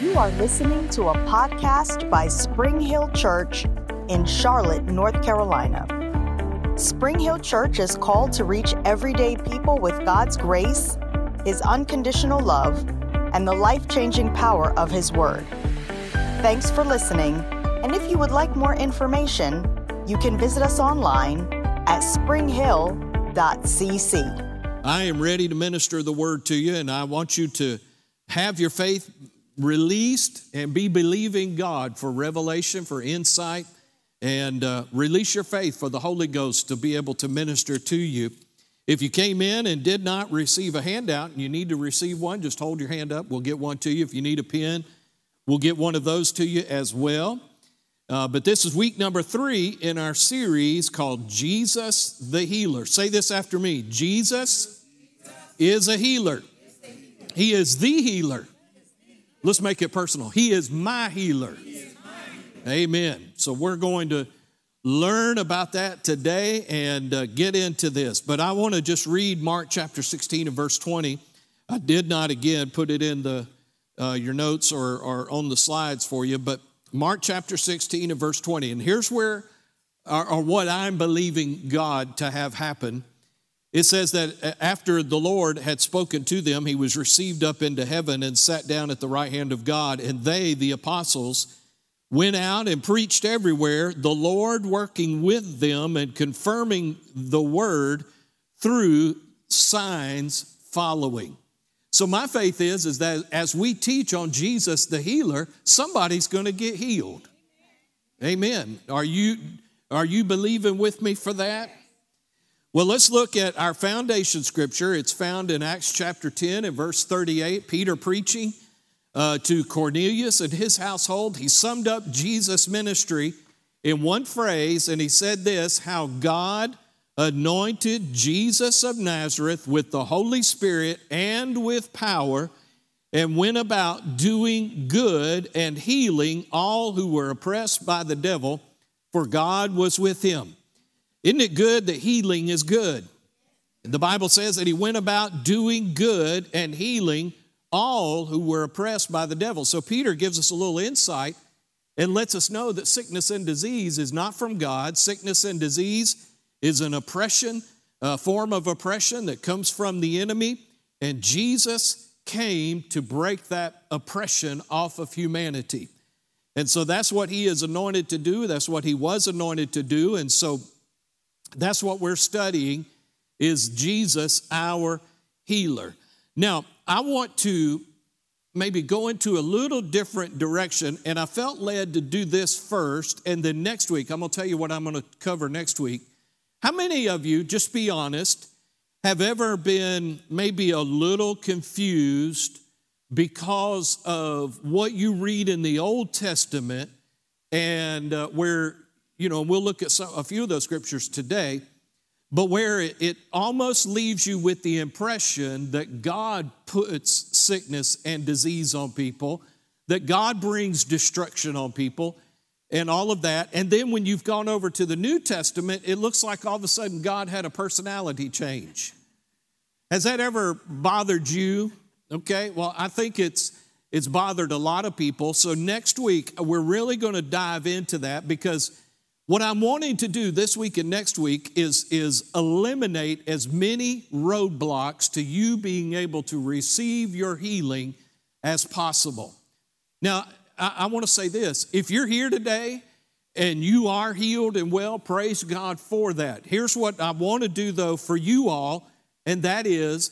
You are listening to a podcast by Spring Hill Church in Charlotte, North Carolina. Spring Hill Church is called to reach everyday people with God's grace, His unconditional love, and the life changing power of His Word. Thanks for listening, and if you would like more information, you can visit us online at springhill.cc. I am ready to minister the word to you, and I want you to have your faith released and be believing God for revelation, for insight, and uh, release your faith for the Holy Ghost to be able to minister to you. If you came in and did not receive a handout and you need to receive one, just hold your hand up. We'll get one to you. If you need a pen, we'll get one of those to you as well. Uh, but this is week number three in our series called Jesus the Healer. Say this after me Jesus is a healer, He is the healer. Let's make it personal. He is my healer. Amen. So we're going to learn about that today and uh, get into this. But I want to just read Mark chapter 16 and verse 20. I did not again put it in the uh, your notes or, or on the slides for you, but Mark chapter 16 and verse 20. And here's where, or, or what I'm believing God to have happen. It says that uh, after the Lord had spoken to them, he was received up into heaven and sat down at the right hand of God. And they, the apostles, went out and preached everywhere, the Lord working with them and confirming the word through signs following. So my faith is is that as we teach on Jesus the healer, somebody's going to get healed. Amen. Are you are you believing with me for that? Well, let's look at our foundation scripture. It's found in Acts chapter 10 and verse 38. Peter preaching uh, to Cornelius and his household. He summed up Jesus' ministry in one phrase, and he said this how God anointed Jesus of Nazareth with the Holy Spirit and with power, and went about doing good and healing all who were oppressed by the devil, for God was with him. Isn't it good that healing is good? The Bible says that he went about doing good and healing all who were oppressed by the devil. So Peter gives us a little insight and lets us know that sickness and disease is not from God. Sickness and disease is an oppression, a form of oppression that comes from the enemy, and Jesus came to break that oppression off of humanity. And so that's what he is anointed to do, that's what he was anointed to do, and so that's what we're studying is Jesus our healer. Now, I want to maybe go into a little different direction, and I felt led to do this first, and then next week, I'm gonna tell you what I'm gonna cover next week. How many of you, just be honest, have ever been maybe a little confused because of what you read in the Old Testament and uh, where, you know, we'll look at some, a few of those scriptures today, but where it, it almost leaves you with the impression that God puts sickness and disease on people, that God brings destruction on people, and all of that. And then when you've gone over to the New Testament, it looks like all of a sudden God had a personality change. Has that ever bothered you? Okay, well, I think it's it's bothered a lot of people. So next week we're really going to dive into that because what I'm wanting to do this week and next week is, is eliminate as many roadblocks to you being able to receive your healing as possible. Now, I, I want to say this if you're here today and you are healed and well, praise God for that. Here's what I want to do though for you all, and that is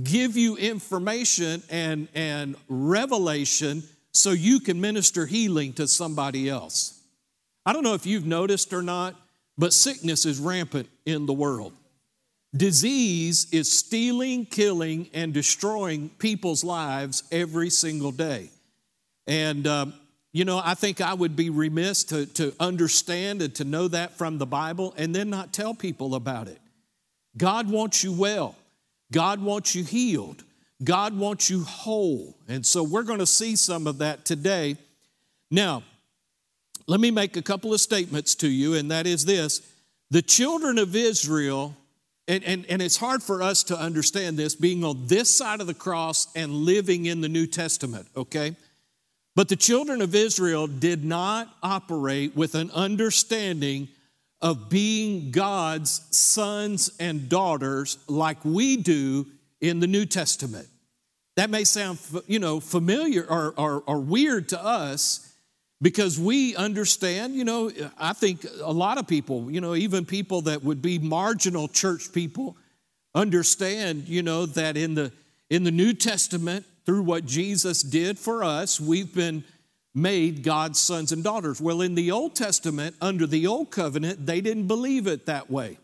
give you information and, and revelation so you can minister healing to somebody else. I don't know if you've noticed or not, but sickness is rampant in the world. Disease is stealing, killing, and destroying people's lives every single day. And, um, you know, I think I would be remiss to, to understand and to know that from the Bible and then not tell people about it. God wants you well, God wants you healed, God wants you whole. And so we're going to see some of that today. Now, let me make a couple of statements to you, and that is this the children of Israel, and, and, and it's hard for us to understand this being on this side of the cross and living in the New Testament, okay? But the children of Israel did not operate with an understanding of being God's sons and daughters like we do in the New Testament. That may sound, you know, familiar or, or, or weird to us because we understand, you know, I think a lot of people, you know, even people that would be marginal church people, understand, you know, that in the in the New Testament, through what Jesus did for us, we've been made God's sons and daughters. Well, in the Old Testament, under the Old Covenant, they didn't believe it that way.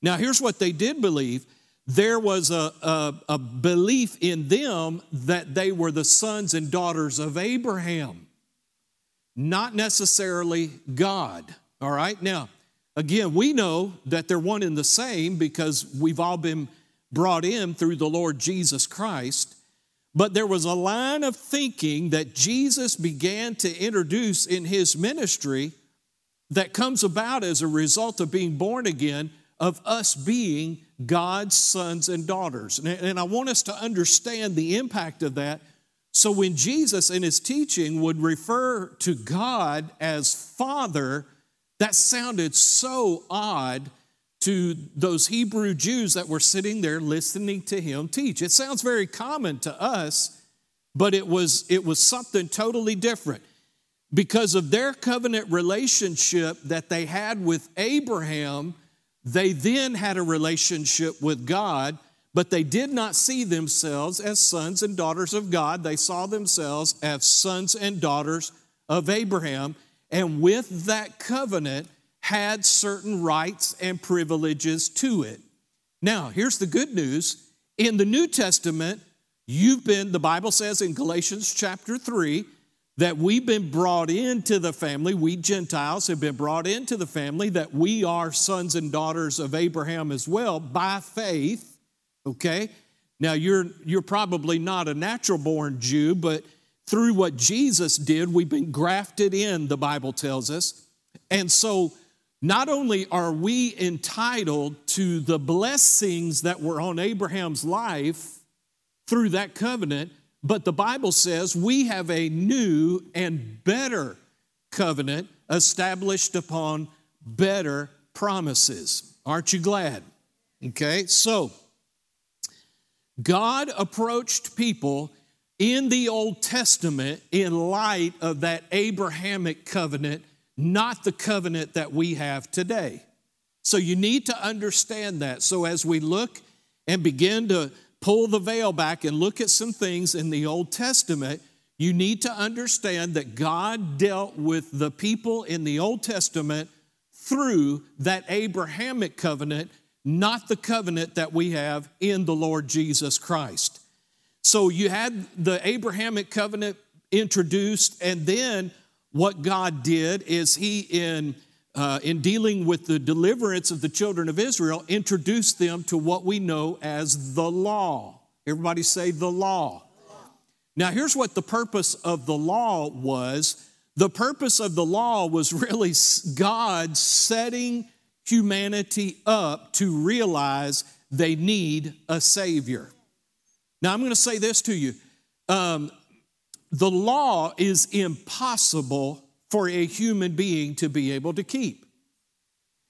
Now, here's what they did believe there was a, a, a, belief in them that they were the sons and daughters of Abraham, not necessarily God. All right? Now, again, we know that they're one and the same because we've all been brought in through the Lord Jesus Christ. But there was a line of thinking that Jesus began to introduce in his ministry that comes about as a result of being born again, of us being God's sons and daughters. And I want us to understand the impact of that. So when Jesus in his teaching would refer to God as Father, that sounded so odd to those Hebrew Jews that were sitting there listening to him teach. It sounds very common to us, but it was, it was something totally different. Because of their covenant relationship that they had with Abraham, they then had a relationship with God, but they did not see themselves as sons and daughters of God. They saw themselves as sons and daughters of Abraham. And with that covenant, had certain rights and privileges to it. Now, here's the good news. In the New Testament, you've been, the Bible says in Galatians chapter 3, that we've been brought into the family. We Gentiles have been brought into the family, that we are sons and daughters of Abraham as well by faith. Okay? Now, you're, you're probably not a natural born Jew, but through what Jesus did, we've been grafted in, the Bible tells us. And so, not only are we entitled to the blessings that were on Abraham's life through that covenant, but the Bible says we have a new and better covenant established upon better promises. Aren't you glad? Okay, so God approached people in the Old Testament in light of that Abrahamic covenant not the covenant that we have today. So you need to understand that. So as we look and begin to pull the veil back and look at some things in the Old Testament, you need to understand that God dealt with the people in the Old Testament through that Abrahamic covenant, not the covenant that we have in the Lord Jesus Christ. So you had the Abrahamic covenant introduced, and then what God did is He, in, uh, in dealing with the deliverance of the children of Israel, introduced them to what we know as the law. Everybody say the law. Now, here's what the purpose of the law was the purpose of the law was really God setting humanity up to realize they need a Savior. Now, I'm going to say this to you. Um, the law is impossible for a human being to be able to keep.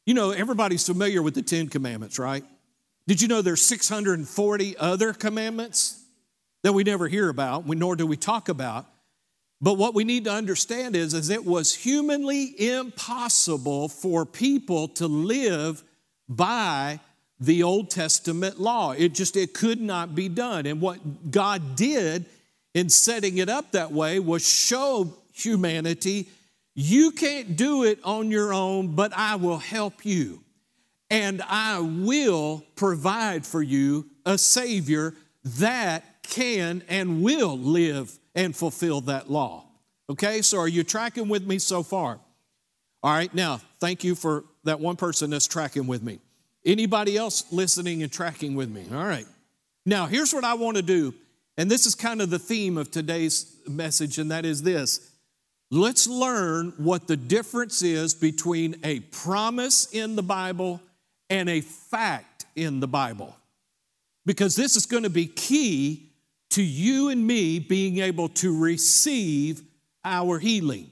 You know, everybody's familiar with the Ten Commandments, right? Did you know there's 640 other commandments that we never hear about, nor do we talk about? But what we need to understand is, is it was humanly impossible for people to live by the Old Testament law. It just it could not be done. And what God did in setting it up that way was show humanity you can't do it on your own, but I will help you. And I will provide for you a Savior that can and will live and fulfill that law. Okay, so are you tracking with me so far? All right, now, thank you for that one person that's tracking with me. Anybody else listening and tracking with me? All right. Now, here's what I want to do and this is kind of the theme of today's message, and that is this. Let's learn what the difference is between a promise in the Bible and a fact in the Bible. Because this is going to be key to you and me being able to receive our healing.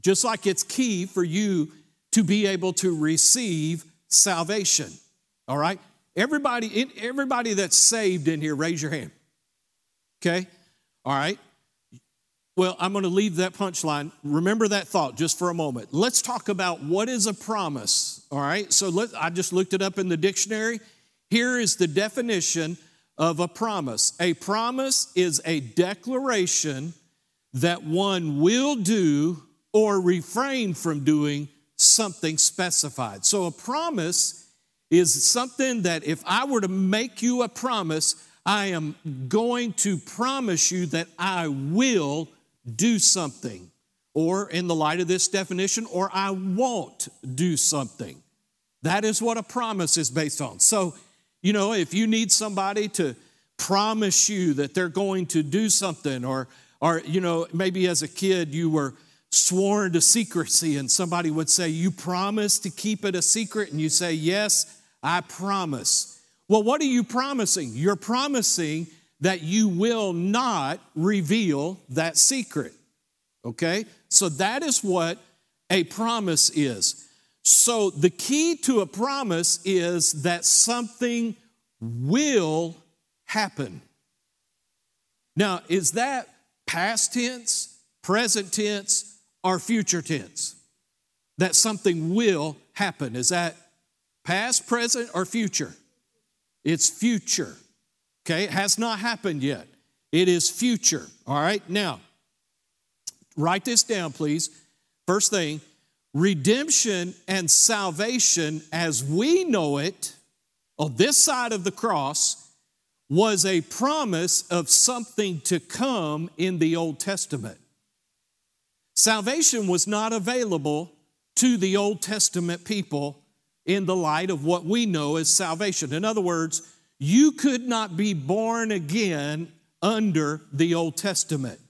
Just like it's key for you to be able to receive salvation. All right? Everybody, everybody that's saved in here, raise your hand. Okay? All right? Well, I'm going to leave that punchline. Remember that thought just for a moment. Let's talk about what is a promise. All right? So let, I just looked it up in the dictionary. Here is the definition of a promise a promise is a declaration that one will do or refrain from doing something specified. So a promise is something that if I were to make you a promise, I am going to promise you that I will do something. Or, in the light of this definition, or I won't do something. That is what a promise is based on. So, you know, if you need somebody to promise you that they're going to do something, or, or you know, maybe as a kid you were sworn to secrecy and somebody would say, You promise to keep it a secret? And you say, Yes, I promise. Well, what are you promising? You're promising that you will not reveal that secret. Okay? So that is what a promise is. So the key to a promise is that something will happen. Now, is that past tense, present tense, or future tense? That something will happen. Is that past, present, or future? It's future. Okay, it has not happened yet. It is future. All right, now, write this down, please. First thing redemption and salvation as we know it on this side of the cross was a promise of something to come in the Old Testament. Salvation was not available to the Old Testament people in the light of what we know as salvation. In other words, you could not be born again under the Old Testament.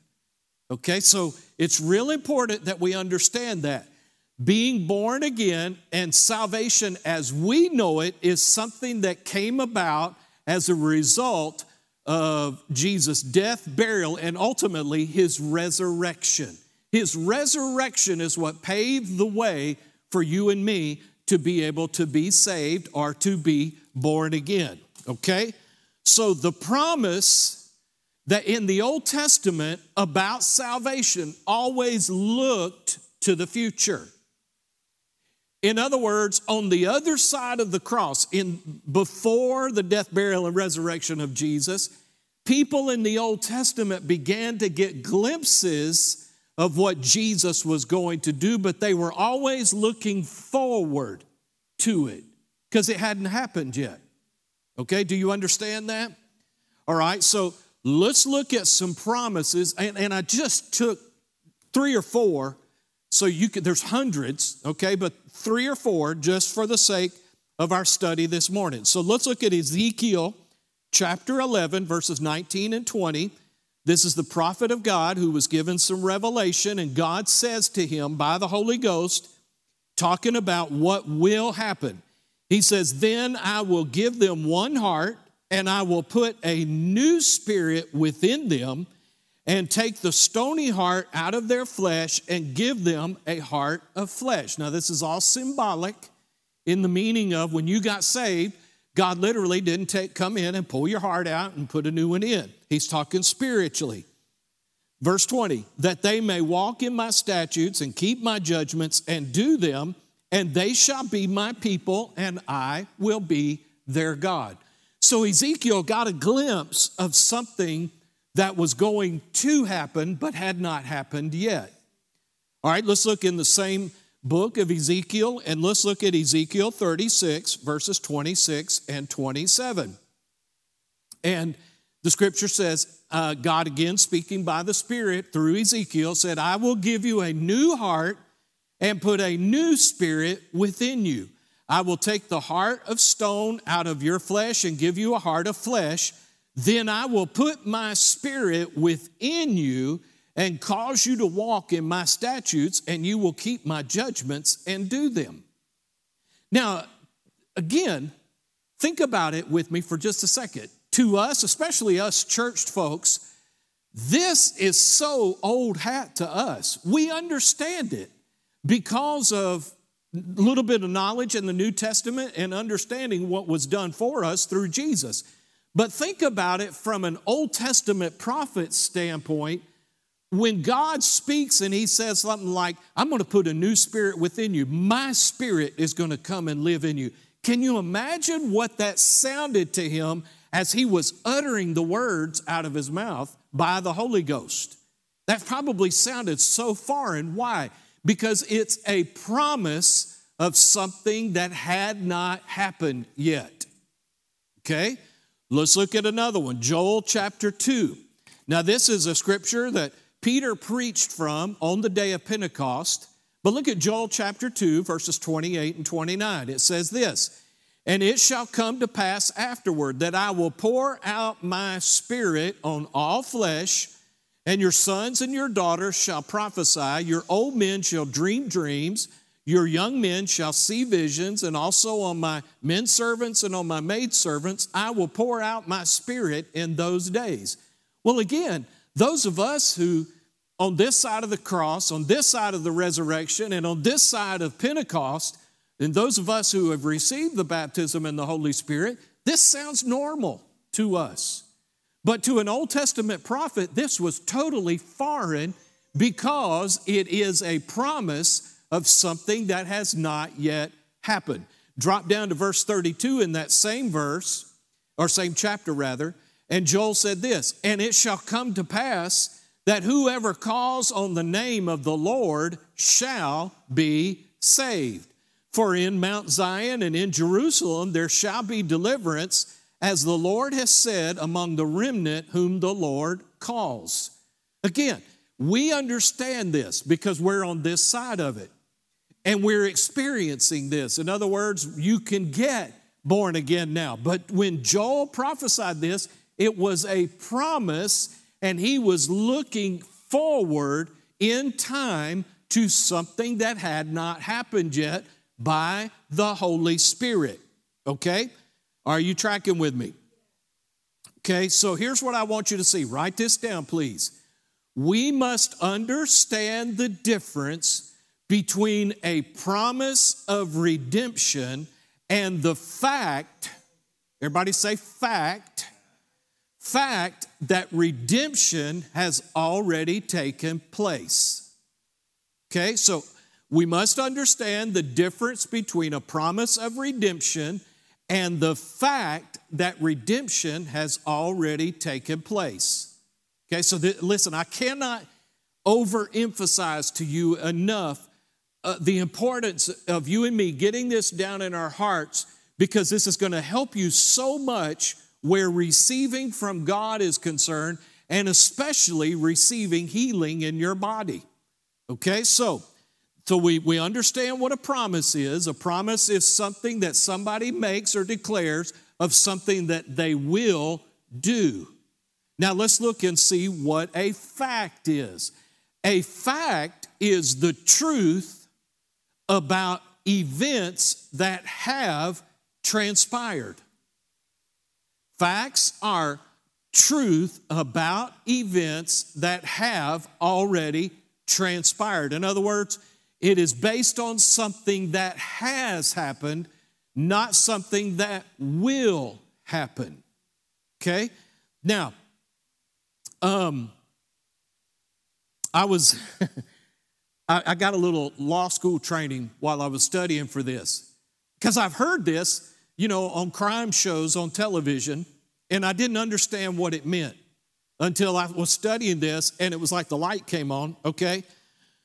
Okay, so it's real important that we understand that. Being born again and salvation as we know it is something that came about as a result of Jesus' death, burial, and ultimately his resurrection. His resurrection is what paved the way for you and me to be able to be saved or to be born again. Okay? So the promise that in the Old Testament about salvation always looked to the future. In other words, on the other side of the cross, in before the death, burial, and resurrection of Jesus, people in the Old Testament began to get glimpses of what Jesus was going to do, but they were always looking forward to it because it hadn't happened yet. Okay, do you understand that? All right, so let's look at some promises. And, and I just took three or four, so you could, there's hundreds, okay, but three or four just for the sake of our study this morning. So let's look at Ezekiel chapter 11, verses 19 and 20. This is the prophet of God who was given some revelation, and God says to him by the Holy Ghost, talking about what will happen. He says, Then I will give them one heart, and I will put a new spirit within them, and take the stony heart out of their flesh and give them a heart of flesh. Now, this is all symbolic in the meaning of when you got saved, God literally didn't take, come in and pull your heart out and put a new one in. He's talking spiritually. Verse 20, that they may walk in my statutes and keep my judgments and do them and they shall be my people, and I will be their God. So Ezekiel got a glimpse of something that was going to happen, but had not happened yet. All right, let's look in the same book of Ezekiel, and let's look at Ezekiel 36, verses 26 and 27. And the scripture says, uh, God again speaking by the Spirit through Ezekiel said, I will give you a new heart and put a new spirit within you. I will take the heart of stone out of your flesh and give you a heart of flesh. Then I will put my spirit within you and cause you to walk in my statutes, and you will keep my judgments and do them. Now, again, think about it with me for just a second. To us, especially us churched folks, This is so old hat to us. We understand it because of a little bit of knowledge in the New Testament and understanding what was done for us through Jesus. But think about it from an Old Testament prophet standpoint. When God speaks and he says something like, I'm going to put a new spirit within you, my spirit is going to come and live in you. Can you imagine what that sounded to him as he was uttering the words out of his mouth by the Holy Ghost? That probably sounded so foreign. Why? Because it's a promise of something that had not happened yet. Okay? Let's look at another one Joel chapter 2. Now, this is a scripture that Peter preached from on the day of Pentecost. But look at Joel chapter 2, verses 28 and 29. It says this And it shall come to pass afterward that I will pour out my spirit on all flesh, and your sons and your daughters shall prophesy, your old men shall dream dreams. Your young men shall see visions, and also on my men servants and on my maid servants, I will pour out my spirit in those days. Well, again, those of us who, on this side of the cross, on this side of the resurrection, and on this side of Pentecost, and those of us who have received the baptism in the Holy Spirit, this sounds normal to us. But to an Old Testament prophet, this was totally foreign because it is a promise of something that has not yet happened. Drop down to verse 32 in that same verse, or same chapter rather, and Joel said this And it shall come to pass that whoever calls on the name of the Lord shall be saved. For in Mount Zion and in Jerusalem there shall be deliverance, as the Lord has said among the remnant whom the Lord calls. Again, we understand this because we're on this side of it. And we're experiencing this. In other words, you can get born again now. But when Joel prophesied this, it was a promise, and he was looking forward in time to something that had not happened yet by the Holy Spirit. Okay? Are you tracking with me? Okay, so here's what I want you to see. Write this down, please. We must understand the difference between a promise of redemption and the fact, everybody say fact, fact that redemption has already taken place. Okay, so we must understand the difference between a promise of redemption and the fact that redemption has already taken place. Okay, so th- listen, I cannot overemphasize to you enough uh, the importance of you and me getting this down in our hearts because this is going to help you so much where receiving from God is concerned and especially receiving healing in your body. Okay, so so we, we understand what a promise is. A promise is something that somebody makes or declares of something that they will do. Now let's look and see what a fact is. A fact is the truth about events that have transpired. Facts are truth about events that have already transpired. In other words, it is based on something that has happened, not something that will happen. Okay? Now, um, I was I, I got a little law school training while I was studying for this. Because I've heard this, you know, on crime shows on television, and I didn't understand what it meant until I was studying this, and it was like the light came on, okay?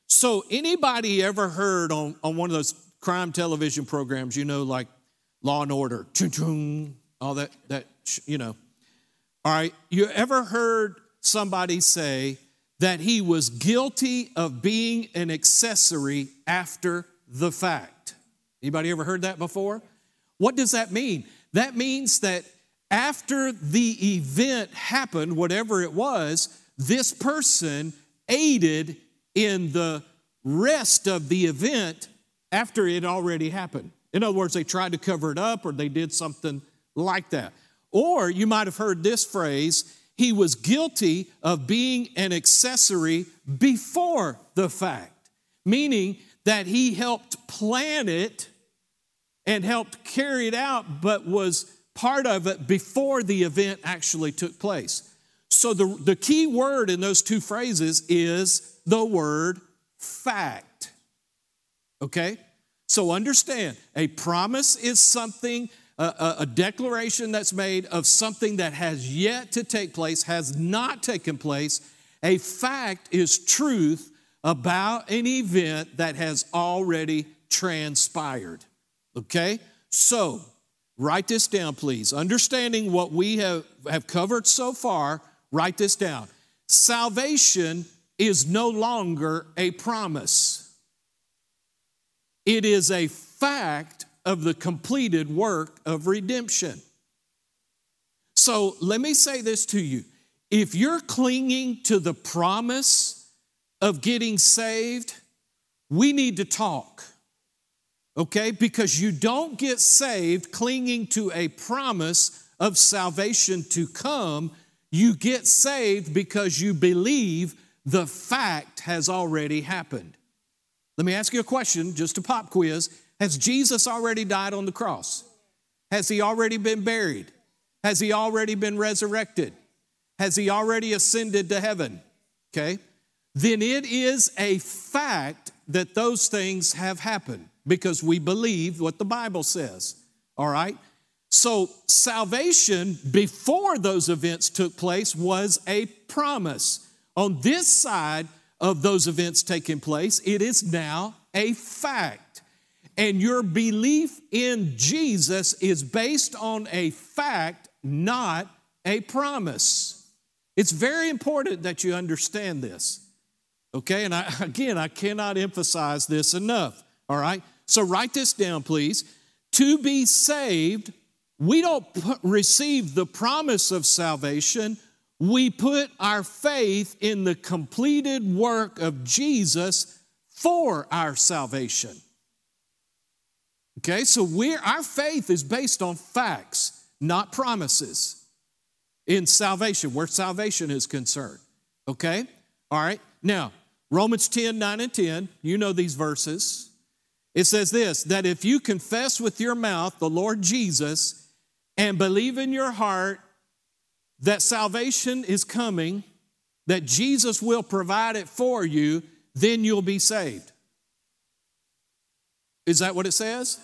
So, anybody ever heard on, on one of those crime television programs, you know, like Law and Order, all that, that, you know. All right, you ever heard somebody say, that he was guilty of being an accessory after the fact. Anybody ever heard that before? What does that mean? That means that after the event happened, whatever it was, this person aided in the rest of the event after it already happened. In other words, they tried to cover it up or they did something like that. Or you might have heard this phrase he was guilty of being an accessory before the fact, meaning that he helped plan it and helped carry it out, but was part of it before the event actually took place. So the, the key word in those two phrases is the word fact. Okay? So understand a promise is something, a, a, declaration that's made of something that has yet to take place, has not taken place. A fact is truth about an event that has already transpired. Okay? So, write this down, please. Understanding what we have, have covered so far, write this down. Salvation is no longer a promise, it is a fact of the completed work of redemption. So, let me say this to you. If you're clinging to the promise of getting saved, we need to talk okay? Because you don't get saved clinging to a promise of salvation to come. You get saved because you believe the fact has already happened. Let me ask you a question, just a pop quiz. Has Jesus already died on the cross? Has he already been buried? Has he already been resurrected? Has he already ascended to heaven? Okay? Then it is a fact that those things have happened because we believe what the Bible says. All right? So, salvation before those events took place was a promise. On this side of those events taking place, it is now a fact. And your belief in Jesus is based on a fact, not a promise. It's very important that you understand this. Okay, and I, again, I cannot emphasize this enough. All right, so write this down, please. To be saved, we don't receive the promise of salvation. We put our faith in the completed work of Jesus for our salvation. Okay, so we're, our faith is based on facts, not promises in salvation, where salvation is concerned. Okay, all right. Now, Romans 10 9 and 10, you know these verses. It says this that if you confess with your mouth the Lord Jesus and believe in your heart that salvation is coming, that Jesus will provide it for you, then you'll be saved. Is that what it says?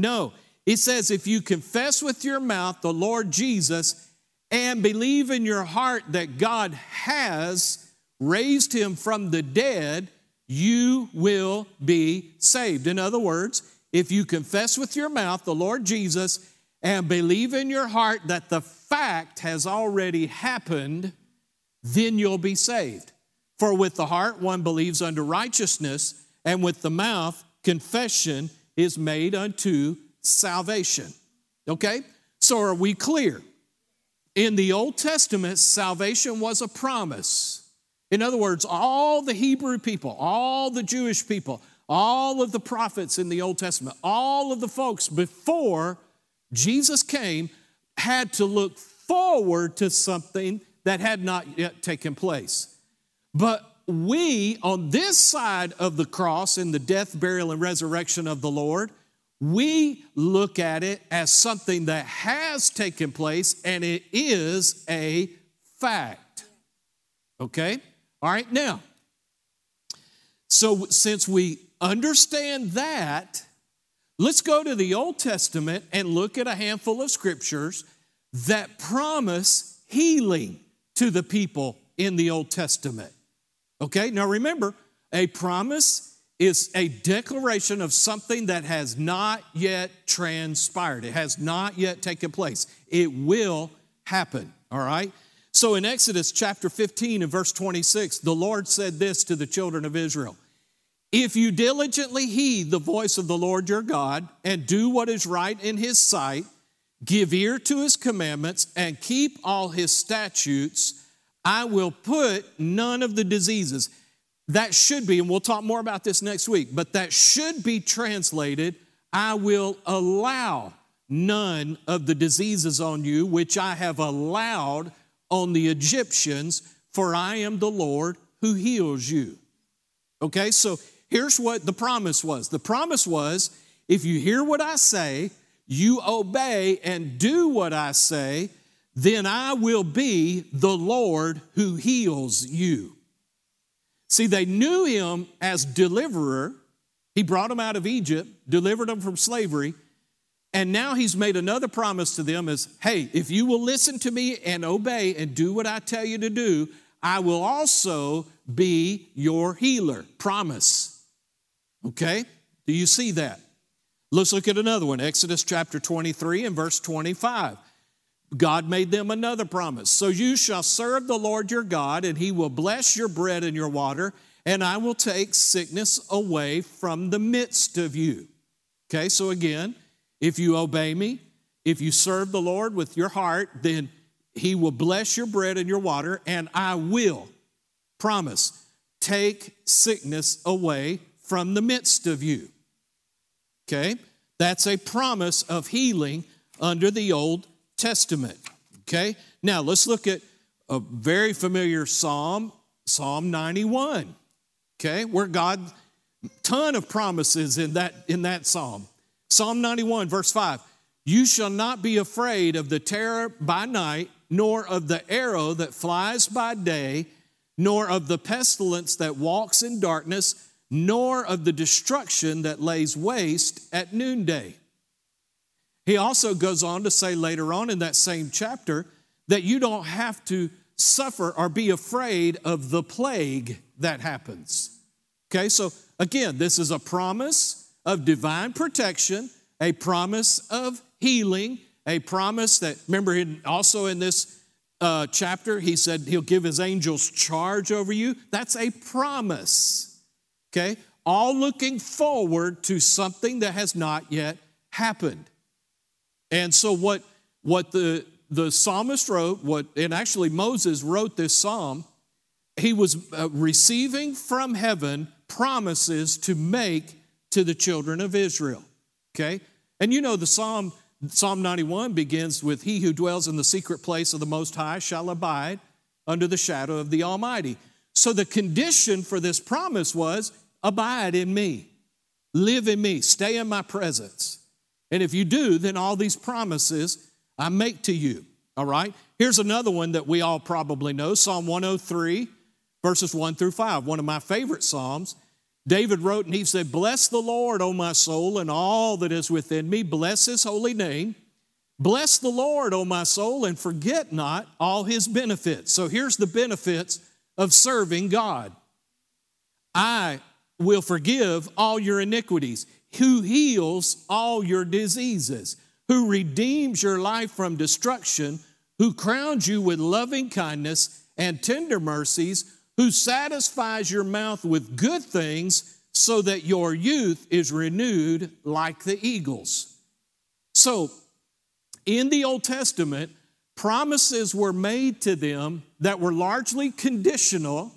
No. It says if you confess with your mouth the Lord Jesus and believe in your heart that God has raised him from the dead, you will be saved. In other words, if you confess with your mouth the Lord Jesus and believe in your heart that the fact has already happened, then you'll be saved. For with the heart one believes unto righteousness, and with the mouth confession is made unto salvation. Okay? So are we clear? In the Old Testament, salvation was a promise. In other words, all the Hebrew people, all the Jewish people, all of the prophets in the Old Testament, all of the folks before Jesus came had to look forward to something that had not yet taken place. But we, on this side of the cross, in the death, burial, and resurrection of the Lord, we look at it as something that has taken place and it is a fact. Okay? All right, now, so since we understand that, let's go to the Old Testament and look at a handful of scriptures that promise healing to the people in the Old Testament. Okay, now remember, a promise is a declaration of something that has not yet transpired, it has not yet taken place. It will happen, all right? So in Exodus chapter 15 and verse 26, the Lord said this to the children of Israel If you diligently heed the voice of the Lord your God and do what is right in his sight, give ear to his commandments, and keep all his statutes, I will put none of the diseases. That should be, and we'll talk more about this next week, but that should be translated I will allow none of the diseases on you which I have allowed on the Egyptians, for I am the Lord who heals you. Okay, so here's what the promise was the promise was if you hear what I say, you obey and do what I say, then I will be the Lord who heals you. See, they knew him as deliverer. He brought them out of Egypt, delivered them from slavery, and now he's made another promise to them is, hey, if you will listen to me and obey and do what I tell you to do, I will also be your healer. Promise. Okay? Do you see that? Let's look at another one. Exodus chapter 23 and verse 25. God made them another promise. So you shall serve the Lord your God, and he will bless your bread and your water, and I will take sickness away from the midst of you. Okay, so again, if you obey me, if you serve the Lord with your heart, then he will bless your bread and your water, and I will, promise, take sickness away from the midst of you. Okay? That's a promise of healing under the Old Testament. Okay? Now let's look at a very familiar psalm, Psalm 91. Okay? Where God ton of promises in that in that psalm. Psalm 91 verse 5. You shall not be afraid of the terror by night, nor of the arrow that flies by day, nor of the pestilence that walks in darkness, nor of the destruction that lays waste at noonday. He also goes on to say later on in that same chapter that you don't have to suffer or be afraid of the plague that happens. Okay, so again, this is a promise of divine protection, a promise of healing, a promise that, remember, also in this uh, chapter, he said he'll give his angels charge over you. That's a promise. Okay, all looking forward to something that has not yet happened. And so what, what the, the psalmist wrote, what, and actually Moses wrote this psalm, he was uh, receiving from heaven promises to make to the children of Israel. Okay? And you know the psalm Psalm 91 begins with he who dwells in the secret place of the most high shall abide under the shadow of the almighty. So the condition for this promise was abide in me. Live in me, stay in my presence. And if you do, then all these promises I make to you. All right? Here's another one that we all probably know Psalm 103, verses 1 through 5, one of my favorite Psalms. David wrote and he said, Bless the Lord, O my soul, and all that is within me. Bless his holy name. Bless the Lord, O my soul, and forget not all his benefits. So here's the benefits of serving God I will forgive all your iniquities who heals all your diseases, who redeems your life from destruction, who crowns you with loving kindness and tender mercies, who satisfies your mouth with good things so that your youth is renewed like the eagles. So, in the Old Testament, promises were made to them that were largely conditional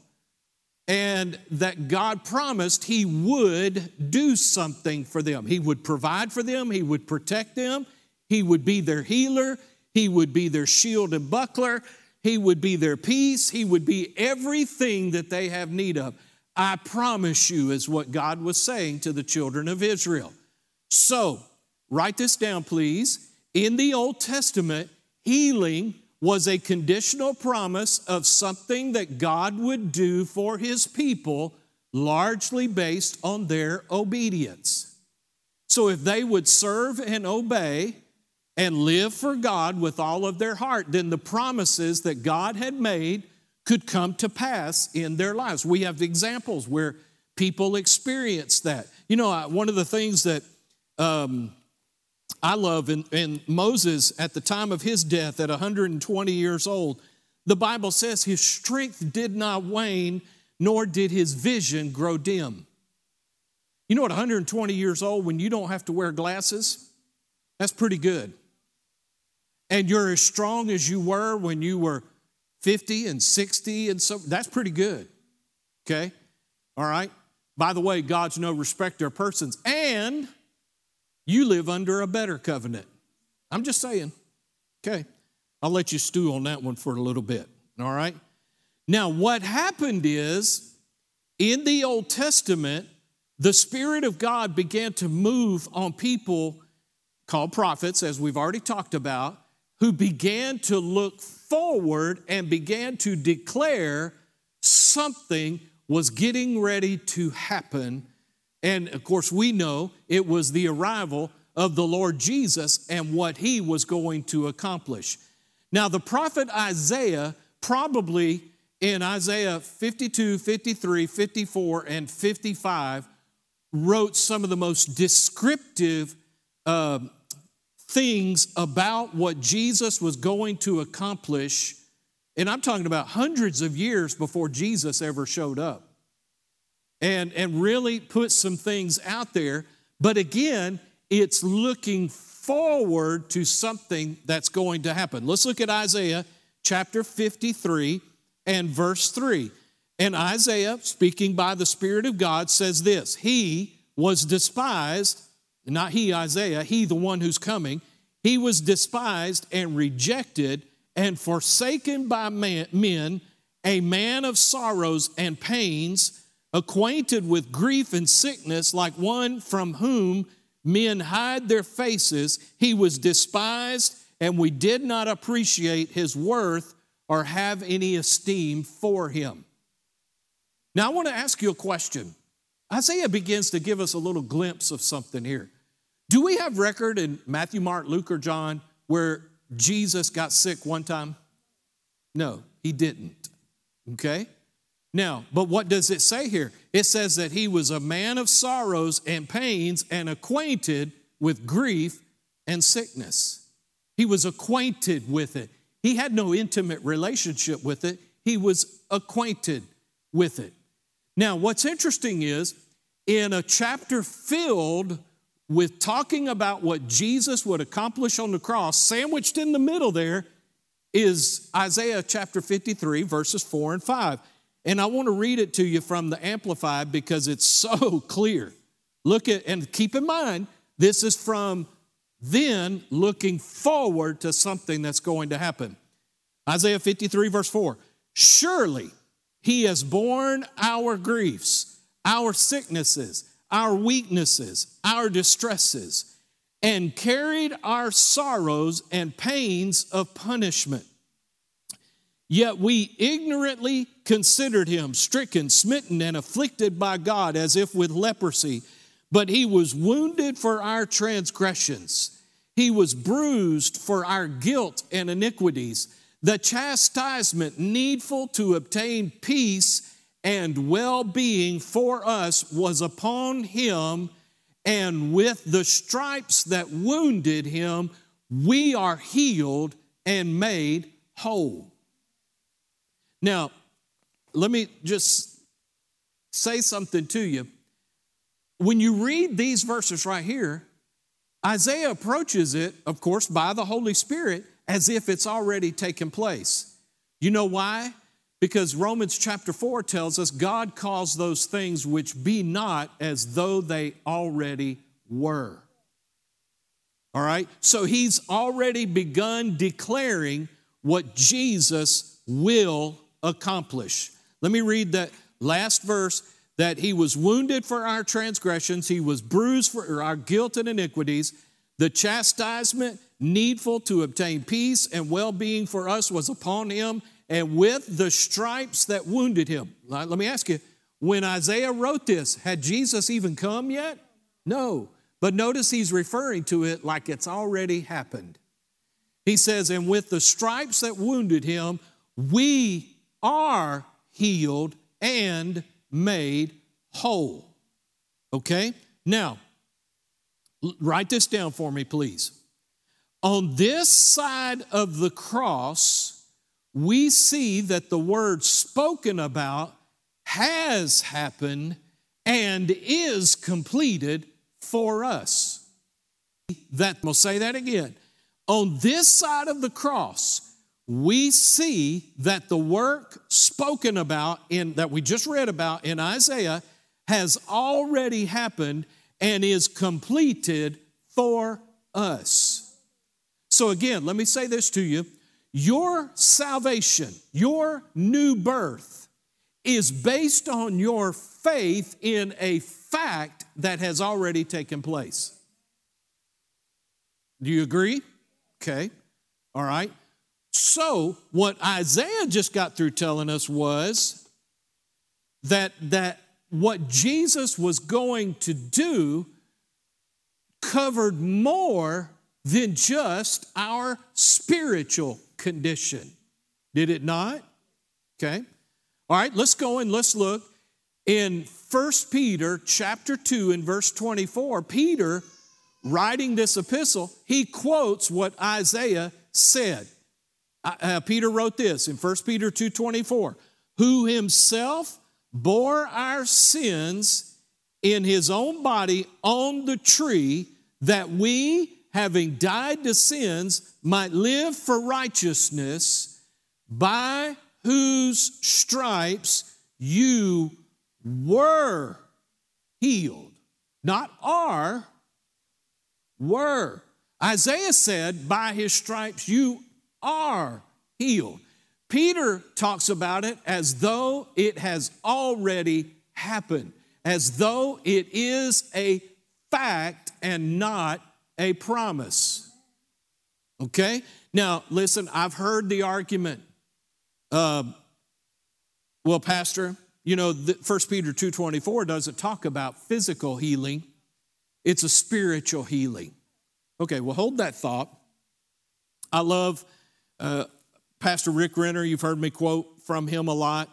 and that God promised He would do something for them. He would provide for them, He would protect them, He would be their healer, He would be their shield and buckler, He would be their peace, He would be everything that they have need of. I promise you, is what God was saying to the children of Israel. So, write this down, please. In the Old Testament, healing was a conditional promise of something that God would do for his people, largely based on their obedience. So if they would serve and obey and live for God with all of their heart, then the promises that God had made could come to pass in their lives. We have examples where people experience that. You know, one of the things that um, I love in, in Moses at the time of his death at 120 years old, the Bible says his strength did not wane, nor did his vision grow dim. You know, at 120 years old, when you don't have to wear glasses, that's pretty good. And you're as strong as you were when you were 50 and 60 and so that's pretty good. Okay? All right? By the way, God's no respecter of persons. And you live under a better covenant. I'm just saying. Okay. I'll let you stew on that one for a little bit, all right? Now, what happened is in the Old Testament, the Spirit of God began to move on people called prophets, as we've already talked about, who began to look forward and began to declare something was getting ready to happen. And of course, we know it was the arrival of the Lord Jesus and what he was going to accomplish. Now, the prophet Isaiah probably in Isaiah 52, 53, 54, and 55 wrote some of the most descriptive uh, things about what Jesus was going to accomplish. And I'm talking about hundreds of years before Jesus ever showed up. And, and really put some things out there. But again, it's looking forward to something that's going to happen. Let's look at Isaiah chapter 53 and verse 3. And Isaiah, speaking by the Spirit of God, says this He was despised, not he, Isaiah, he, the one who's coming, he was despised and rejected and forsaken by men, a man of sorrows and pains, acquainted with grief and sickness, like one from whom men hide their faces. He was despised, and we did not appreciate his worth or have any esteem for him. Now, I want to ask you a question. Isaiah begins to give us a little glimpse of something here. Do we have record in Matthew, Mark, Luke, or John where Jesus got sick one time? No, he didn't. Okay? Now, but what does it say here? It says that he was a man of sorrows and pains and acquainted with grief and sickness. He was acquainted with it. He had no intimate relationship with it, he was acquainted with it. Now, what's interesting is in a chapter filled with talking about what Jesus would accomplish on the cross, sandwiched in the middle there is Isaiah chapter 53, verses 4 and 5. And I want to read it to you from the Amplified because it's so clear. Look at, and keep in mind, this is from then looking forward to something that's going to happen. Isaiah 53, verse 4 Surely he has borne our griefs, our sicknesses, our weaknesses, our distresses, and carried our sorrows and pains of punishment. Yet we ignorantly considered him stricken, smitten, and afflicted by God as if with leprosy. But he was wounded for our transgressions, he was bruised for our guilt and iniquities. The chastisement needful to obtain peace and well being for us was upon him, and with the stripes that wounded him, we are healed and made whole. Now, let me just say something to you. When you read these verses right here, Isaiah approaches it, of course, by the Holy Spirit as if it's already taken place. You know why? Because Romans chapter 4 tells us God calls those things which be not as though they already were. All right? So he's already begun declaring what Jesus will accomplish. Let me read that last verse that he was wounded for our transgressions, he was bruised for our guilt and iniquities. The chastisement needful to obtain peace and well being for us was upon him, and with the stripes that wounded him. Let me ask you, when Isaiah wrote this, had Jesus even come yet? No. But notice he's referring to it like it's already happened. He says, And with the stripes that wounded him, we are healed and made whole. Okay? Now, write this down for me, please. On this side of the cross, we see that the word spoken about has happened and is completed for us. That we'll say that again. On this side of the cross, we see that the work spoken about in that we just read about in Isaiah has already happened and is completed for us. So, again, let me say this to you. Your salvation, your new birth, is based on your faith in a fact that has already taken place. Do you agree? Okay. All right. So, what Isaiah just got through telling us was that, that what Jesus was going to do covered more than just our spiritual condition. Did it not? Okay. All right, let's go and let's look in 1 Peter chapter 2 and verse 24. Peter writing this epistle, he quotes what Isaiah said. Uh, Peter wrote this in 1 Peter 2:24, who himself bore our sins in his own body on the tree that we having died to sins might live for righteousness by whose stripes you were healed not are were. Isaiah said, By his stripes you are healed. Peter talks about it as though it has already happened, as though it is a fact and not a promise. Okay? Now, listen, I've heard the argument. Uh, well, Pastor, you know, 1 Peter 2.24 doesn't talk about physical healing. It's a spiritual healing. Okay, well, hold that thought. I love uh, Pastor Rick Renner. You've heard me quote from him a lot.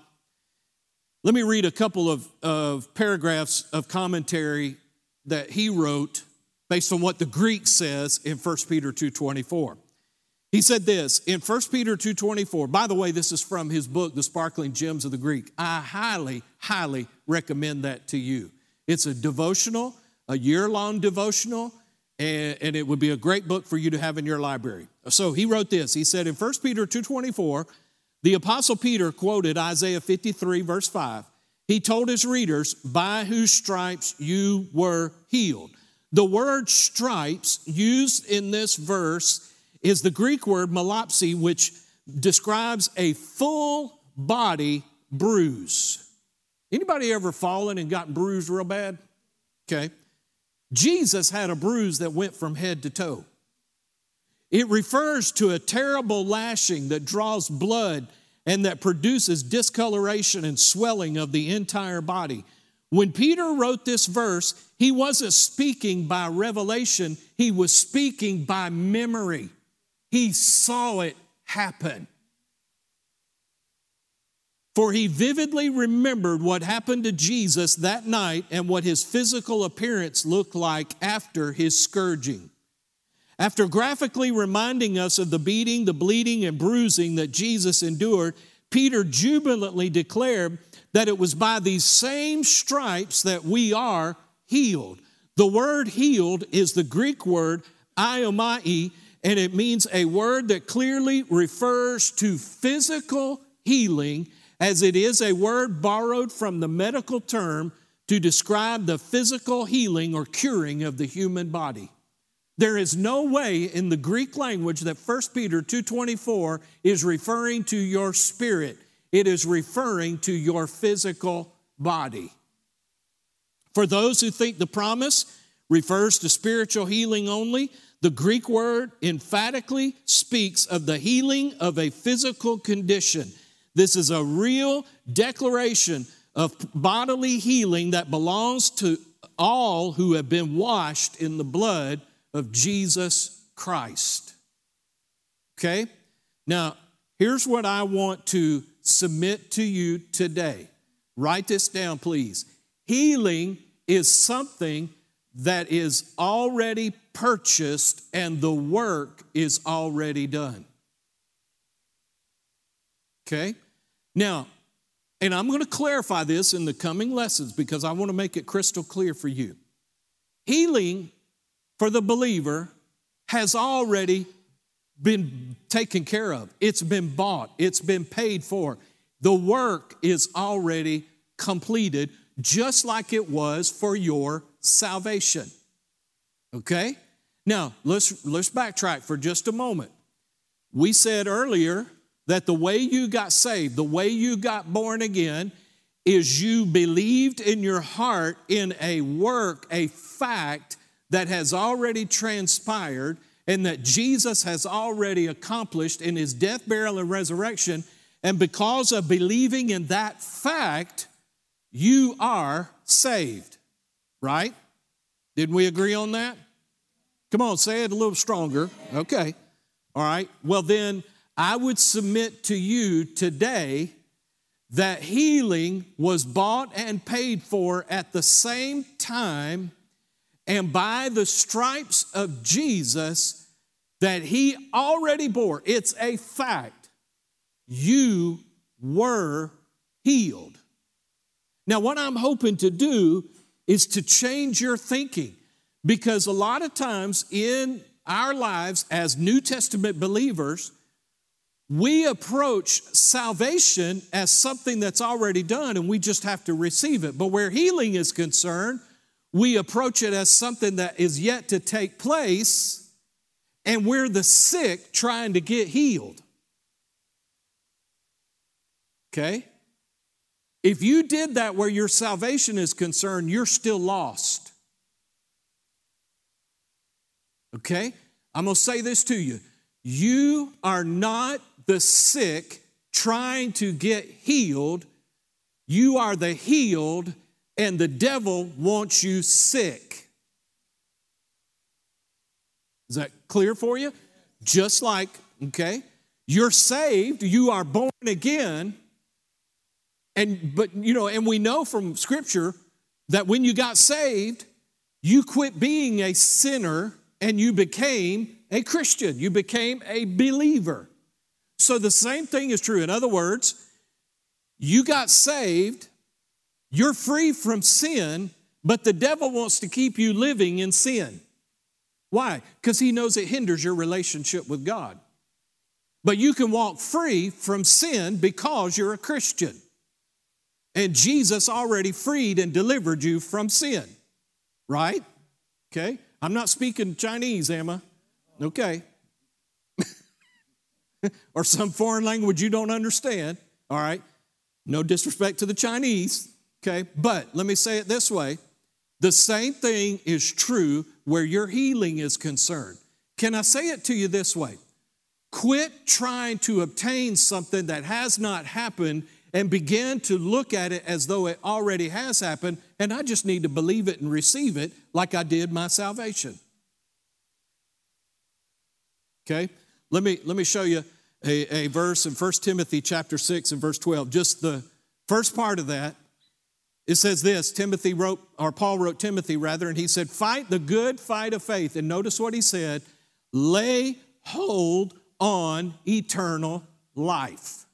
Let me read a couple of, of paragraphs of commentary that he wrote based on what the Greek says in 1 Peter 2.24. He said this in 1 Peter 2.24. By the way, this is from his book, The Sparkling Gems of the Greek. I highly, highly recommend that to you. It's a devotional a year long devotional, and, and, it would be a great book for you to have in your library. So he wrote this. He said in 1 Peter 2.24, the Apostle Peter quoted Isaiah 53, verse 5. He told his readers, By whose stripes you were healed. The word stripes used in this verse is the Greek word malopsi, which describes a full body bruise. Anybody ever fallen and gotten bruised real bad? Okay. Jesus had a bruise that went from head to toe. It refers to a terrible lashing that draws blood and that produces discoloration and swelling of the entire body. When Peter wrote this verse, he wasn't speaking by revelation, he was speaking by memory. He saw it happen. For he vividly remembered what happened to Jesus that night and what his physical appearance looked like after his scourging. After graphically reminding us of the beating, the bleeding, and bruising that Jesus endured, Peter jubilantly declared that it was by these same stripes that we are healed. The word healed is the Greek word iaomai, and it means a word that clearly refers to physical healing as it is a word borrowed from the medical term to describe the physical healing or curing of the human body. There is no way in the Greek language that 1 Peter 2:24 is referring to your spirit. It is referring to your physical body. For those who think the promise refers to spiritual healing only, the Greek word emphatically speaks of the healing of a physical condition. This is a real declaration of bodily healing that belongs to all who have been washed in the blood of Jesus Christ. Okay? Now, here's what I want to submit to you today. Write this down, please. Healing is something that is already purchased and the work is already done. Okay? Now, and I'm going to clarify this in the coming lessons because I want to make it crystal clear for you. Healing for the believer has already been taken care of, it's been bought, it's been paid for. The work is already completed, just like it was for your salvation. Okay? Now, let's, let's backtrack for just a moment. We said earlier that the way you got saved, the way you got born again, is you believed in your heart in a work, a fact that has already transpired and that Jesus has already accomplished in his death, burial, and resurrection. And because of believing in that fact, you are saved, right? Didn't we agree on that? Come on, say it a little stronger. Okay. All right. Well, then I would submit to you today that healing was bought and paid for at the same time and by the stripes of Jesus that he already bore. It's a fact. You were healed. Now, what I'm hoping to do is to change your thinking because a lot of times in our lives as New Testament believers, we approach salvation as something that's already done and we just have to receive it. But where healing is concerned, we approach it as something that is yet to take place and we're the sick trying to get healed. Okay? If you did that where your salvation is concerned, you're still lost. Okay? I'm going to say this to you. You are not the sick trying to get healed, you are the healed, and the devil wants you sick. Is that clear for you? Just like, okay, you're saved, you are born again, and but you know, and we know from scripture that when you got saved, you quit being a sinner and you became a Christian, you became a believer. So the same thing is true. In other words, you got saved, you're free from sin, but the devil wants to keep you living in sin. Why? Because he knows it hinders your relationship with God. But you can walk free from sin because you're a Christian. And Jesus already freed and delivered you from sin. Right? Okay? I'm not speaking Chinese, I? Okay. or some foreign language you don't understand, all right? No disrespect to the Chinese, okay? But let me say it this way the same thing is true where your healing is concerned. Can I say it to you this way? Quit trying to obtain something that has not happened and begin to look at it as though it already has happened, and I just need to believe it and receive it like I did my salvation. Okay? Let me, let me show you a, a verse in 1 Timothy chapter 6 and verse 12. Just the first part of that. It says this Timothy wrote, or Paul wrote Timothy rather, and he said, Fight the good fight of faith. And notice what he said lay hold on eternal life,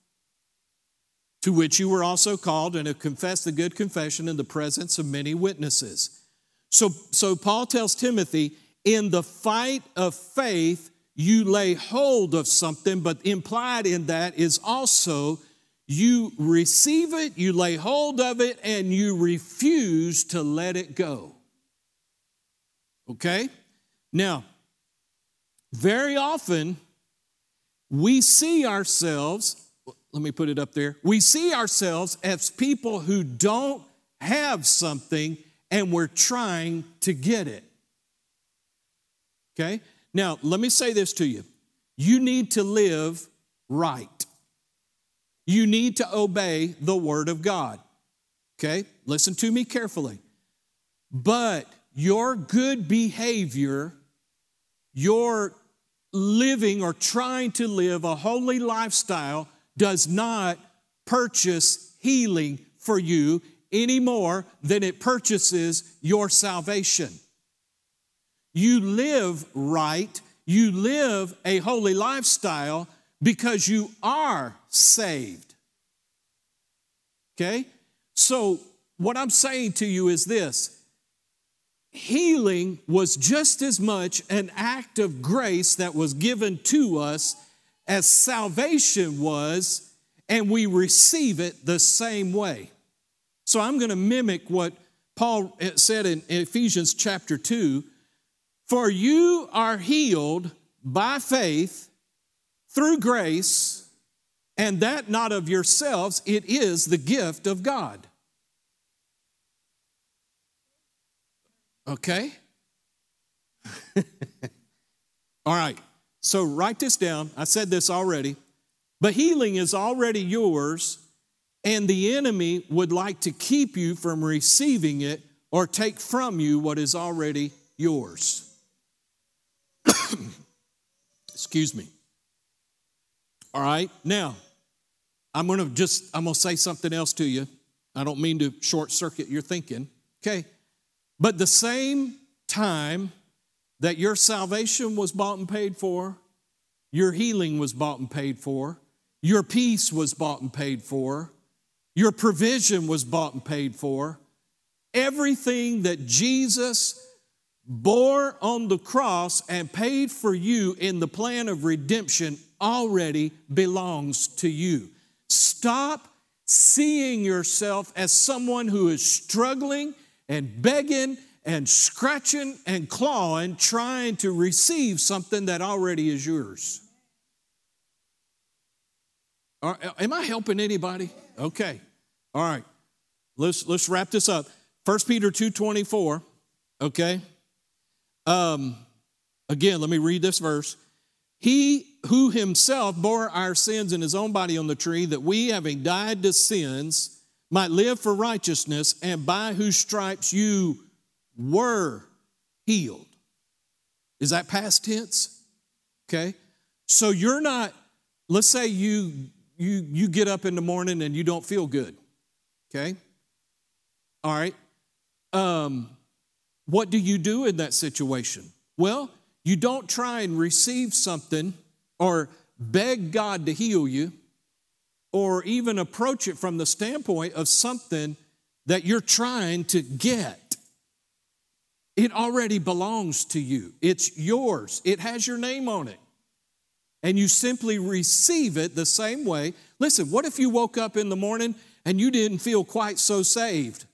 to which you were also called and have confessed the good confession in the presence of many witnesses. So, so Paul tells Timothy, in the fight of faith, you lay hold of something, but implied in that is also you receive it, you lay hold of it, and you refuse to let it go. Okay? Now, very often we see ourselves, let me put it up there, we see ourselves as people who don't have something and we're trying to get it. Okay? Now, let me say this to you you need to live right, you need to obey the Word of God. Okay? Listen to me carefully. But your good behavior, your living or trying to live a holy lifestyle does not purchase healing for you any more than it purchases your salvation. You live right, you live a holy lifestyle because you are saved. Okay? So, what I'm saying to you is this healing was just as much an act of grace that was given to us as salvation was, and we receive it the same way. So, I'm going to mimic what Paul eh, said in Ephesians chapter 2 for you are healed by faith through grace, and that not of yourselves, it is the gift of God. Okay? All right, so write this down. I said this already. But healing is already yours, and the enemy would like to keep you from receiving it or take from you what is already yours. Excuse me. All right, now I'm gonna just, I'm gonna say something else to you. I don't mean to short circuit your thinking, okay? But the same time that your salvation was bought and paid for, your healing was bought and paid for, your peace was bought and paid for, your provision was bought and paid for, everything that Jesus bore on the cross and paid for you in the plan of redemption already belongs to you. Stop seeing yourself as someone who is struggling and begging and scratching and clawing, trying to receive something that already is yours. Am I helping anybody? Okay. All right. Let's let's wrap this up. 1 Peter 2:24. Okay. Um, again, let me read this verse. He who himself bore our sins in his own body on the tree, that we, having died to sins, might live for righteousness, and by whose stripes you were healed. Is that past tense? Okay. So you're not, let's say you you you get up in the morning and you don't feel good. Okay? All right. Um, what do you do in that situation? Well, you don't try and receive something or beg God to heal you or even approach it from the standpoint of something that you're trying to get. It already belongs to you, it's yours, it has your name on it. And you simply receive it the same way. Listen, what if you woke up in the morning and you didn't feel quite so saved?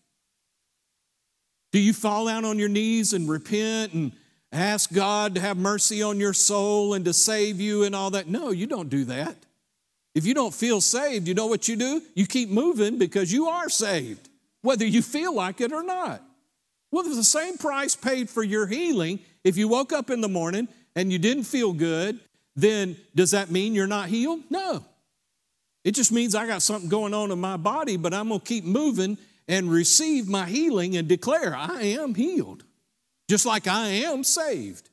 Do you fall down on your knees and repent and ask God to have mercy on your soul and to save you and all that? No, you don't do that. If you don't feel saved, you know what you do? You keep moving because you are saved, whether you feel like it or not. Well, the same price paid for your healing. If you woke up in the morning and you didn't feel good, then does that mean you're not healed? No. It just means I got something going on in my body, but I'm going to keep moving and receive my healing and declare I am healed, just like I am saved.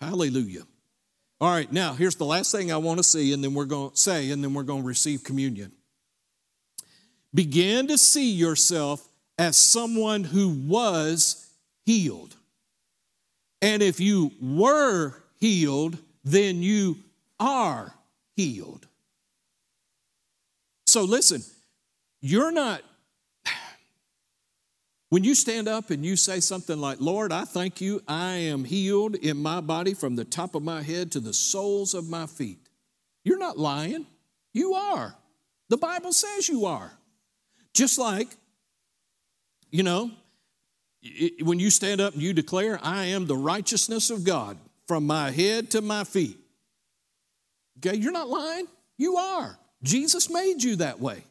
Hallelujah. All right, now here's the last thing I want to see, and then we're going to say, and then we're going to receive communion. Begin to see yourself as someone who was healed. And if you were healed, then you are healed. So listen, you're not, when you stand up and you say something like, Lord, I thank you, I am healed in my body from the top of my head to the soles of my feet. You're not lying. You are. The Bible says you are. Just like, you know, when you stand up and you declare, I am the righteousness of God from my head to my feet. Okay, you're not lying. You are. Jesus made you that way.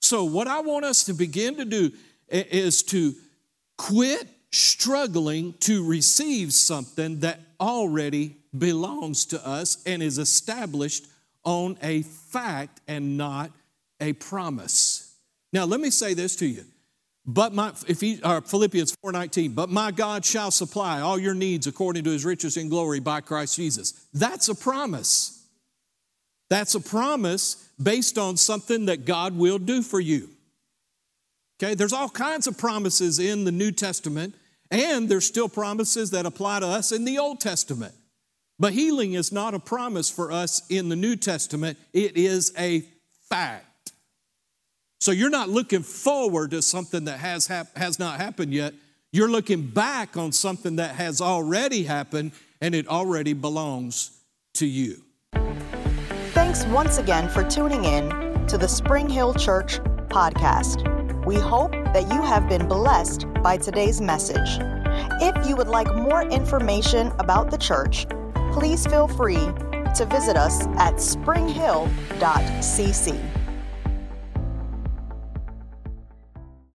So, what I want us to begin to do is to quit struggling to receive something that already belongs to us and is established on a fact and not a promise. Now, let me say this to you. But my if he, uh, Philippians 4:19, but my God shall supply all your needs according to his riches in glory by Christ Jesus. That's a promise. That's a promise based on something that God will do for you. Okay, there's all kinds of promises in the New Testament, and there's still promises that apply to us in the Old Testament. But healing is not a promise for us in the New Testament, it is a fact. So you're not looking forward to something that has, hap- has not happened yet. You're looking back on something that has already happened and it already belongs to you. Thanks once again for tuning in to the Spring Hill Church podcast. We hope that you have been blessed by today's message. If you would like more information about the church, please feel free to visit us at springhill.cc.